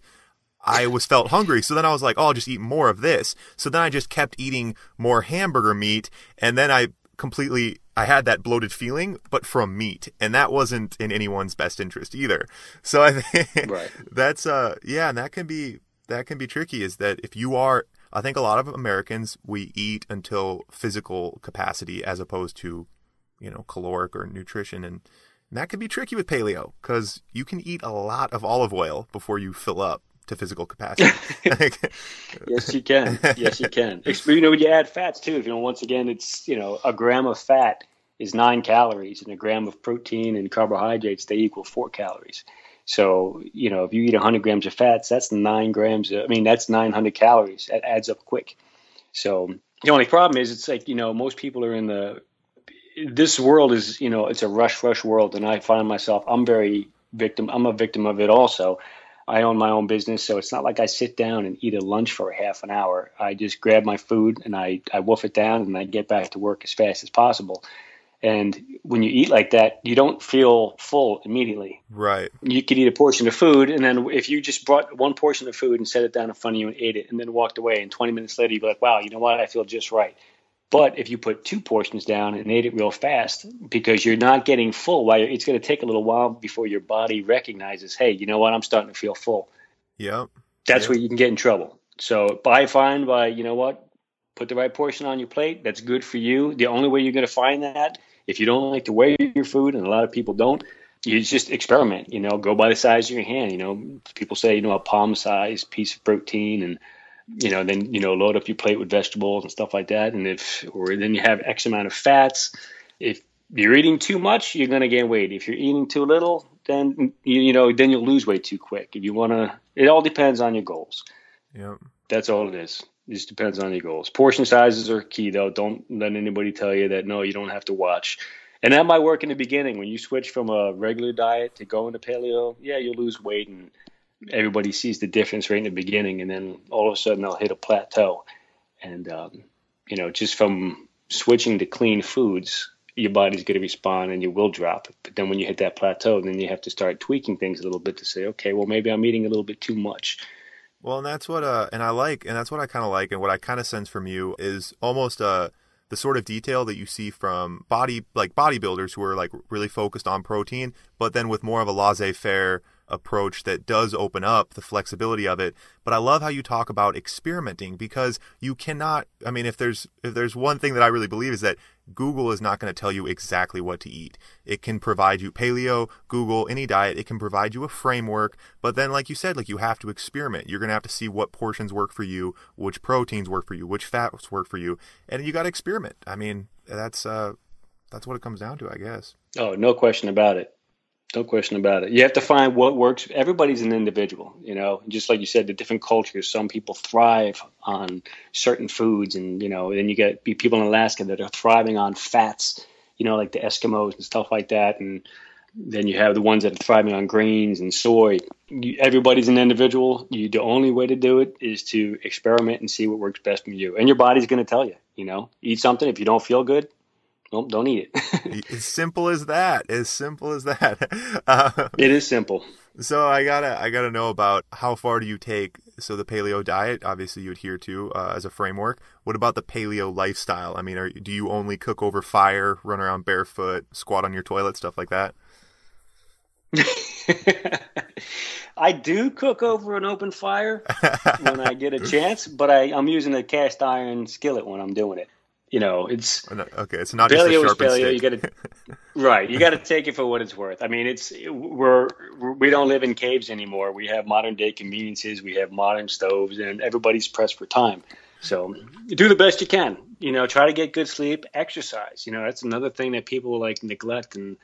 I was felt hungry. So then I was like, oh, I'll just eat more of this. So then I just kept eating more hamburger meat. And then I completely, I had that bloated feeling, but from meat. And that wasn't in anyone's best interest either. So I think right. that's, uh, yeah, and that can be, that can be tricky is that if you are, I think a lot of Americans, we eat until physical capacity as opposed to, you know, caloric or nutrition. And, and that can be tricky with paleo because you can eat a lot of olive oil before you fill up to physical capacity. yes, you can. Yes, you can. You know, when you add fats too, you know, once again, it's you know, a gram of fat is nine calories, and a gram of protein and carbohydrates they equal four calories. So you know, if you eat 100 grams of fats, that's nine grams. Of, I mean, that's 900 calories. That adds up quick. So the only problem is, it's like you know, most people are in the this world is you know, it's a rush, rush world, and I find myself, I'm very victim. I'm a victim of it also I own my own business, so it's not like I sit down and eat a lunch for a half an hour. I just grab my food and I, I wolf it down and I get back to work as fast as possible. And when you eat like that, you don't feel full immediately. Right. You could eat a portion of food, and then if you just brought one portion of food and set it down in front of you and ate it, and then walked away, and 20 minutes later, you'd be like, wow, you know what? I feel just right. But if you put two portions down and ate it real fast, because you're not getting full, while it's going to take a little while before your body recognizes, hey, you know what, I'm starting to feel full. Yep. That's yep. where you can get in trouble. So buy fine by, you know what, put the right portion on your plate. That's good for you. The only way you're going to find that, if you don't like to weigh your food, and a lot of people don't, you just experiment. You know, go by the size of your hand. You know, people say, you know, a palm size piece of protein and you know, then you know, load up your plate with vegetables and stuff like that. And if or then you have X amount of fats. If you're eating too much, you're going to gain weight. If you're eating too little, then you, you know, then you'll lose weight too quick. If you want to, it all depends on your goals. Yep. That's all it is. It just depends on your goals. Portion sizes are key, though. Don't let anybody tell you that no, you don't have to watch. And that might work in the beginning when you switch from a regular diet to go into paleo. Yeah, you'll lose weight and everybody sees the difference right in the beginning, and then all of a sudden they'll hit a plateau. And um, you know, just from switching to clean foods, your body's going to respond and you will drop. But then when you hit that plateau, then you have to start tweaking things a little bit to say, okay, well maybe I'm eating a little bit too much. Well, and that's what uh, and I like, and that's what I kind of like, and what I kind of sense from you is almost uh the sort of detail that you see from body like bodybuilders who are like really focused on protein, but then with more of a laissez-faire approach that does open up the flexibility of it. But I love how you talk about experimenting because you cannot I mean if there's if there's one thing that I really believe is that Google is not going to tell you exactly what to eat. It can provide you paleo, Google, any diet, it can provide you a framework, but then like you said, like you have to experiment. You're going to have to see what portions work for you, which proteins work for you, which fats work for you, and you got to experiment. I mean, that's uh that's what it comes down to, I guess. Oh, no question about it. No question about it. You have to find what works. Everybody's an individual, you know. Just like you said, the different cultures. Some people thrive on certain foods, and you know, then you get people in Alaska that are thriving on fats, you know, like the Eskimos and stuff like that. And then you have the ones that are thriving on grains and soy. You, everybody's an individual. You, the only way to do it is to experiment and see what works best for you. And your body's going to tell you. You know, eat something. If you don't feel good, Nope, don't eat it. as simple as that. As simple as that. Uh, it is simple. So I gotta, I gotta know about how far do you take? So the paleo diet, obviously you adhere to uh, as a framework. What about the paleo lifestyle? I mean, are, do you only cook over fire, run around barefoot, squat on your toilet, stuff like that? I do cook over an open fire when I get a chance, but I, I'm using a cast iron skillet when I'm doing it you know, it's oh, okay. It's not paleo just a is paleo. You got to right. You got to take it for what it's worth. I mean, it's we're we don't live in caves anymore. We have modern day conveniences. We have modern stoves, and everybody's pressed for time. So do the best you can. You know, try to get good sleep, exercise. You know, that's another thing that people like neglect, and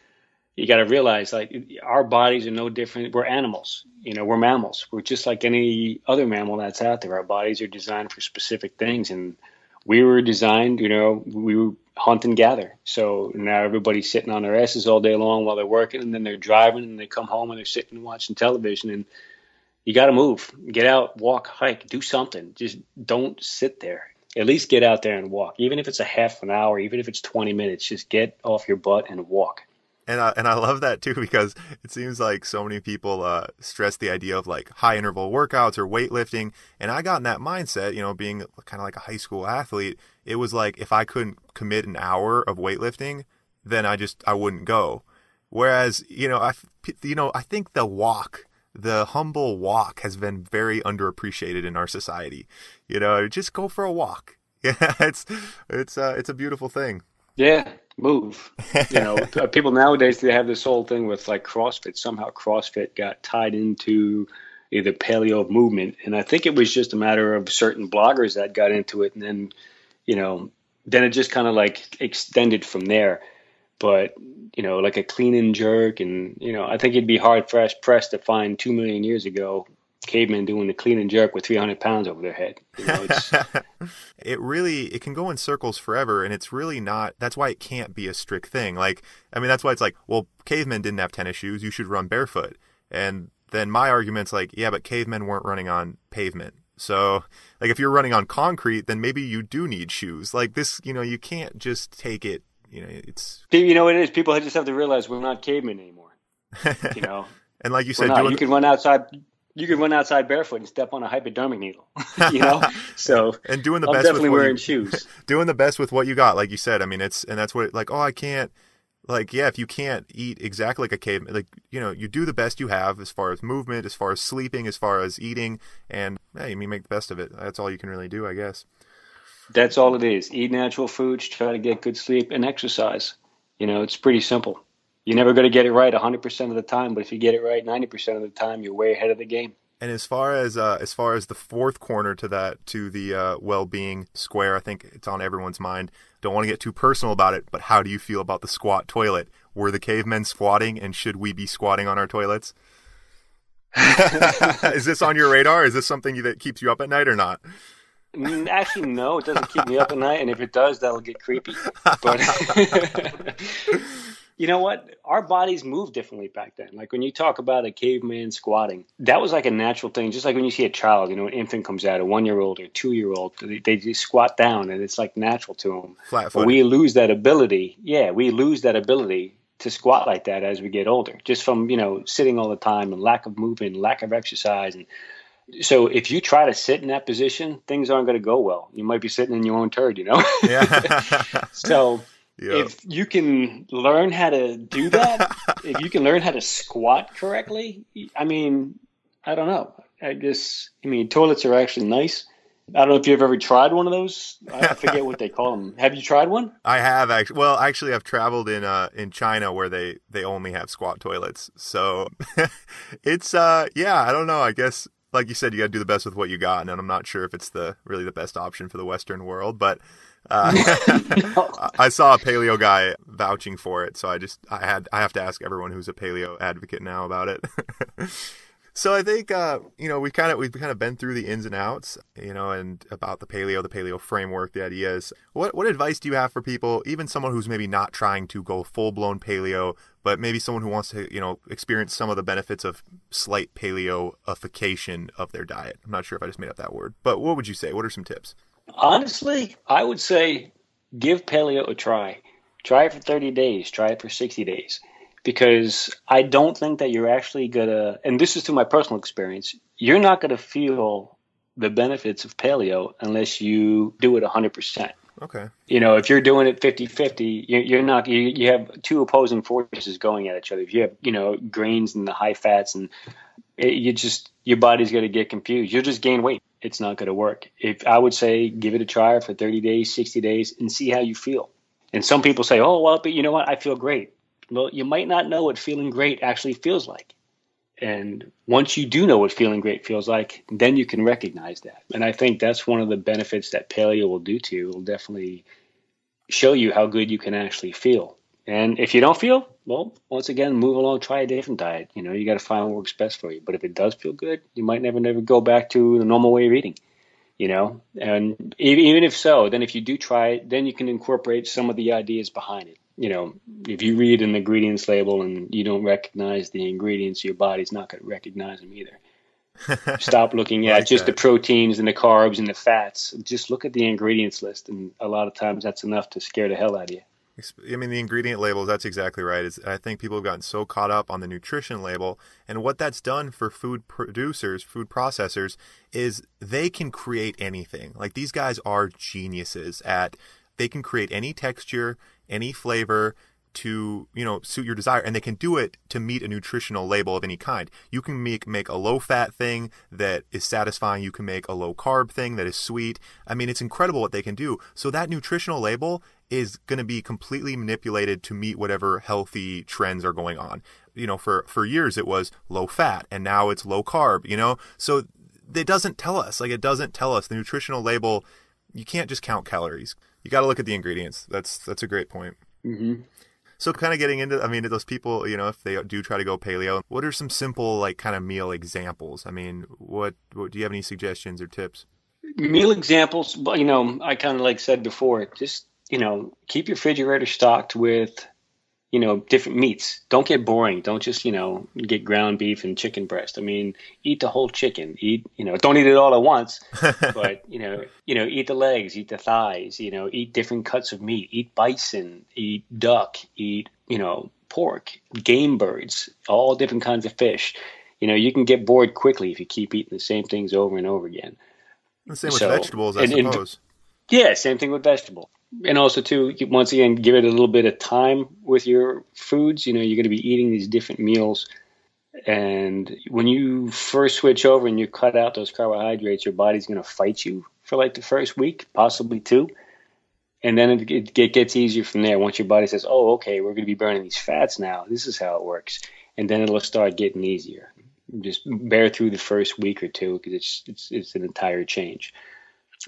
you got to realize like our bodies are no different. We're animals. You know, we're mammals. We're just like any other mammal that's out there. Our bodies are designed for specific things, and we were designed, you know, we were hunt and gather. So now everybody's sitting on their asses all day long while they're working, and then they're driving, and they come home and they're sitting and watching television. And you got to move, get out, walk, hike, do something. Just don't sit there. At least get out there and walk, even if it's a half an hour, even if it's 20 minutes. Just get off your butt and walk and I, and I love that too because it seems like so many people uh, stress the idea of like high interval workouts or weightlifting, and I got in that mindset. You know, being kind of like a high school athlete, it was like if I couldn't commit an hour of weightlifting, then I just I wouldn't go. Whereas you know I you know I think the walk the humble walk has been very underappreciated in our society. You know, just go for a walk. Yeah, it's it's uh, it's a beautiful thing. Yeah, move. You know, uh, people nowadays they have this whole thing with like CrossFit. Somehow CrossFit got tied into the paleo movement, and I think it was just a matter of certain bloggers that got into it, and then you know, then it just kind of like extended from there. But you know, like a clean and jerk, and you know, I think it'd be hard pressed to find two million years ago cavemen doing the clean and jerk with 300 pounds over their head. You know, it really it can go in circles forever, and it's really not. That's why it can't be a strict thing. Like, I mean, that's why it's like, well, cavemen didn't have tennis shoes. You should run barefoot. And then my argument's like, yeah, but cavemen weren't running on pavement. So, like, if you're running on concrete, then maybe you do need shoes. Like this, you know, you can't just take it. You know, it's you know it is. People just have to realize we're not cavemen anymore. You know. and like you said, you can run outside you could run outside barefoot and step on a hypodermic needle, you know. So and doing the I'm best, definitely with wearing you, shoes. Doing the best with what you got, like you said. I mean, it's and that's what like oh I can't like yeah if you can't eat exactly like a caveman like you know you do the best you have as far as movement, as far as sleeping, as far as eating, and hey, you make the best of it. That's all you can really do, I guess. That's all it is. Eat natural foods, try to get good sleep, and exercise. You know, it's pretty simple you're never going to get it right 100% of the time, but if you get it right 90% of the time, you're way ahead of the game. And as far as uh, as far as the fourth corner to that to the uh, well-being square, I think it's on everyone's mind. Don't want to get too personal about it, but how do you feel about the squat toilet? Were the cavemen squatting, and should we be squatting on our toilets? is this on your radar? Is this something that keeps you up at night or not? Mm, actually, no, it doesn't keep me up at night, and if it does, that'll get creepy. But you know what? Our bodies move differently back then. Like when you talk about a caveman squatting, that was like a natural thing. Just like when you see a child, you know, an infant comes out, a one-year-old or two-year-old, they, they just squat down, and it's like natural to them. Flat But we lose that ability. Yeah, we lose that ability to squat like that as we get older, just from you know sitting all the time and lack of movement, lack of exercise, and so if you try to sit in that position, things aren't going to go well. You might be sitting in your own turd, you know. Yeah. so Yep. if you can learn how to do that, if you can learn how to squat correctly, I mean, I don't know. I guess I mean toilets are actually nice. I don't know if you've ever tried one of those. I forget what they call them. Have you tried one? I have actually. Well, actually, I've traveled in uh in China where they they only have squat toilets. So it's uh yeah, I don't know. I guess like you said, you got to do the best with what you got, and I'm not sure if it's the really the best option for the Western world, but. Uh, I saw a paleo guy vouching for it, so I just I had I have to ask everyone who's a paleo advocate now about it. so I think uh, you know we kind of we've kind of been through the ins and outs, you know, and about the paleo, the paleo framework, the ideas. What what advice do you have for people, even someone who's maybe not trying to go full blown paleo, but maybe someone who wants to you know experience some of the benefits of slight paleoification of their diet? I'm not sure if I just made up that word, but what would you say? What are some tips? Honestly, I would say give paleo a try. Try it for 30 days, try it for 60 days. Because I don't think that you're actually going to, and this is through my personal experience, you're not going to feel the benefits of paleo unless you do it 100%. Okay. You know, if you're doing it 50 50, you're not, you, you have two opposing forces going at each other. If you have, you know, grains and the high fats, and it, you just, your body's going to get confused. You'll just gain weight. It's not going to work. If I would say give it a try for 30 days, 60 days, and see how you feel. And some people say, oh, well, but you know what? I feel great. Well, you might not know what feeling great actually feels like. And once you do know what feeling great feels like, then you can recognize that. And I think that's one of the benefits that paleo will do to you. It will definitely show you how good you can actually feel. And if you don't feel, well, once again, move along, try a different diet. You know, you got to find what works best for you. But if it does feel good, you might never, never go back to the normal way of eating. You know, and even if so, then if you do try it, then you can incorporate some of the ideas behind it. You know, if you read an ingredients label and you don't recognize the ingredients, your body's not going to recognize them either. Stop looking at Like just that. the proteins and the carbs and the fats. Just look at the ingredients list, and a lot of times that's enough to scare the hell out of you. I mean, the ingredient labels, that's exactly right. Is I think people have gotten so caught up on the nutrition label. And what that's done for food producers, food processors, is they can create anything. Like these guys are geniuses at, they can create any texture, any flavor to, you know, suit your desire. And they can do it to meet a nutritional label of any kind. You can make, make a low fat thing that is satisfying. You can make a low carb thing that is sweet. I mean, it's incredible what they can do. So that nutritional label is going to be completely manipulated to meet whatever healthy trends are going on. You know, for for years it was low fat and now it's low carb, you know? So it doesn't tell us. Like it doesn't tell us the nutritional label you can't just count calories. You got to look at the ingredients. That's that's a great point. Mm-hmm. So kind of getting into I mean those people, you know, if they do try to go paleo, what are some simple like kind of meal examples? I mean, what, what do you have any suggestions or tips? meal examples you know i kind of like said before just you know keep your refrigerator stocked with you know different meats. Don't get boring. Don't just you know get ground beef and chicken breast. I mean eat the whole chicken. Eat you know don't eat it all at once but you know you know eat the legs eat the thighs you know eat different cuts of meat. Eat bison eat duck eat you know pork game birds all different kinds of fish. You know you can get bored quickly if you keep eating the same things over and over again. The same with vegetables, I and- and- suppose. yeah, same thing with vegetable. And also too, once again, give it a little bit of time with your foods. You know, you're going to be eating these different meals, and when you first switch over and you cut out those carbohydrates, your body's going to fight you for like the first week, possibly two, and then it, it, gets easier from there. Once your body says, "Oh, okay, we're going to be burning these fats now. This is how it works," and then it'll start getting easier. just bear through the first week or two because it's, it's it's an entire change.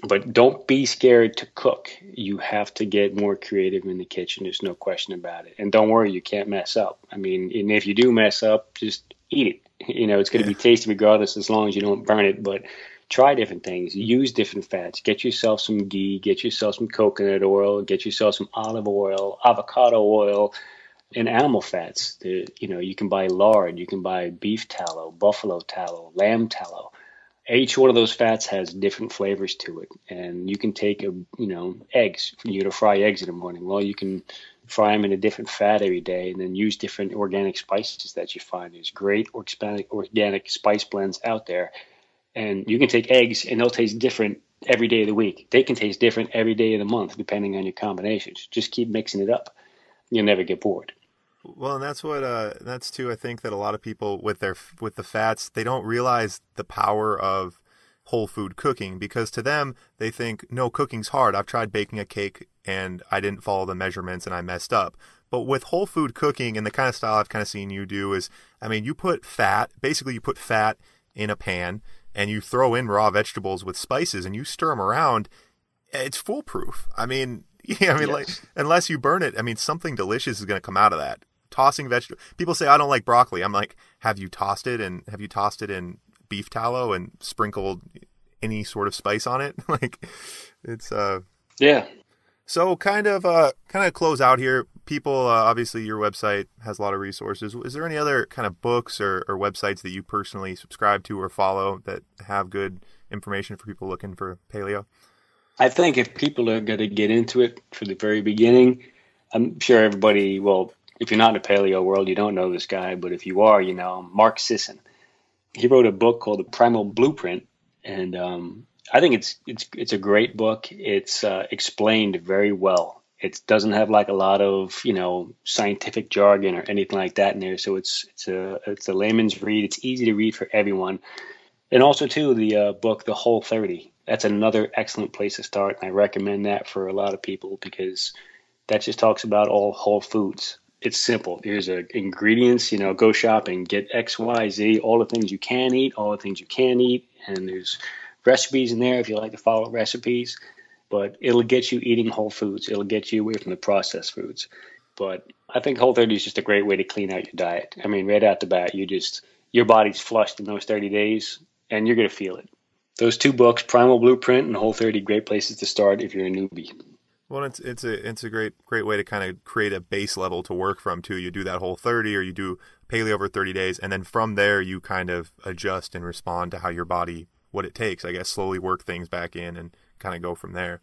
But don't be scared to cook. You have to get more creative in the kitchen. There's no question about it. And don't worry, you can't mess up. I mean, and if you do mess up, just eat it. You know, it's going to yeah. be tasty regardless, as long as you don't burn it. But try different things. Use different fats. Get yourself some ghee. Get yourself some coconut oil. Get yourself some olive oil, avocado oil and animal fats. The, you know, you can buy lard, you can buy beef tallow, buffalo tallow, lamb tallow. Each one of those fats has different flavors to it, and you can take a you know eggs. You to fry eggs in the morning. Well, you can fry them in a different fat every day, and then use different organic spices that you find. There's great organic organic spice blends out there, and you can take eggs, and they'll taste different every day of the week. They can taste different every day of the month, depending on your combinations. Just keep mixing it up you'll never get bored. Well, and that's what uh, that's too. I think that a lot of people with their with the fats, they don't realize the power of whole food cooking because to them they think no cooking's hard. I've tried baking a cake and I didn't follow the measurements and I messed up. But with whole food cooking and the kind of style I've kind of seen you do is, I mean, you put fat, basically you put fat in a pan and you throw in raw vegetables with spices and you stir them around. It's foolproof. I mean, Yeah, I mean, yes. like unless you burn it, I mean, something delicious is going to come out of that. Tossing vegetable. People say I don't like broccoli. I'm like, have you tossed it and have you tossed it in beef tallow and sprinkled any sort of spice on it? like, it's uh, yeah. So kind of uh, kind of close out here. People, uh, obviously, your website has a lot of resources. Is there any other kind of books or, or websites that you personally subscribe to or follow that have good information for people looking for paleo? I think if people are going to get into it from the very beginning, I'm sure everybody, well, if you're not in the paleo world, you don't know this guy, but if you are, you know, Mark Sisson. He wrote a book called The Primal Blueprint, and um, I think it's it's it's a great book. It's uh, explained very well. It doesn't have like a lot of you know scientific jargon or anything like that in there. So it's it's a it's a layman's read. It's easy to read for everyone. And also too the uh, book The Whole 30 that's another excellent place to start. And I recommend that for a lot of people because that just talks about all whole foods. It's simple. Here's a ingredients, you know, go shopping, get X, Y, Z, all the things you can eat, all the things you can eat. And there's recipes in there if you like to follow recipes. But it'll get you eating whole foods. It'll get you away from the processed foods. But I think Whole 30 is just a great way to clean out your diet. I mean, right out the bat, you just your body's flushed in those 30 days, and you're gonna feel it those two books, Primal Blueprint and Whole 30, great places to start if you're a newbie. Well, it's it's a it's a great great way to kind of create a base level to work from too. You do that whole 30 or you do paleo over 30 days and then from there you kind of adjust and respond to how your body what it takes. I guess slowly work things back in and kind of go from there.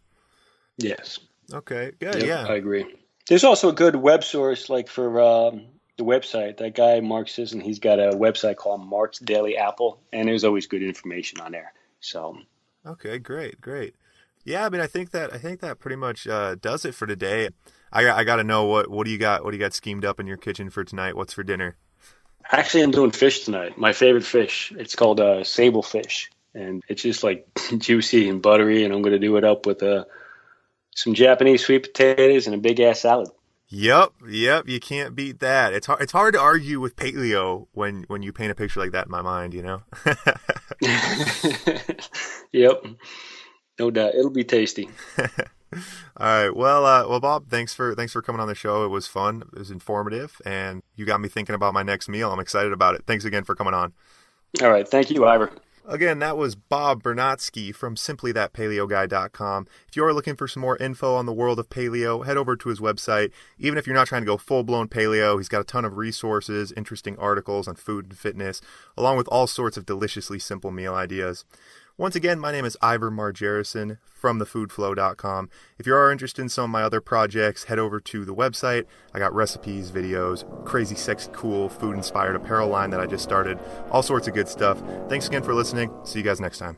Yes. Okay. Good. Yep, yeah. I agree. There's also a good web source like for um, the website. That guy Mark Sisson, he's got a website called Mark's Daily Apple, and there's always good information on there. So. Okay, great, great. Yeah, I mean, I think that I think that pretty much uh, does it for today. I I got to know what what do you got? What do you got schemed up in your kitchen for tonight? What's for dinner? Actually, I'm doing fish tonight. My favorite fish. It's called uh, sable fish, and it's just like juicy and buttery. And I'm going to do it up with uh, some Japanese sweet potatoes and a big ass salad. Yep, yep, you can't beat that. It's hard. It's hard to argue with paleo when when you paint a picture like that in my mind. You know. yep, no doubt. It'll be tasty. All right. Well, uh, well, Bob, thanks for thanks for coming on the show. It was fun. It was informative, and you got me thinking about my next meal. I'm excited about it. Thanks again for coming on. All right. Thank you, Ivor. Again, that was Bob Bernatsky from simplythatpaleoguy.com. If you are looking for some more info on the world of paleo, head over to his website. Even if you're not trying to go full blown paleo, he's got a ton of resources, interesting articles on food and fitness, along with all sorts of deliciously simple meal ideas. Once again, my name is Ivor Margerison from thefoodflow.com. If you are interested in some of my other projects, head over to the website. I got recipes, videos, crazy, sexy, cool, food inspired apparel line that I just started, all sorts of good stuff. Thanks again for listening. See you guys next time.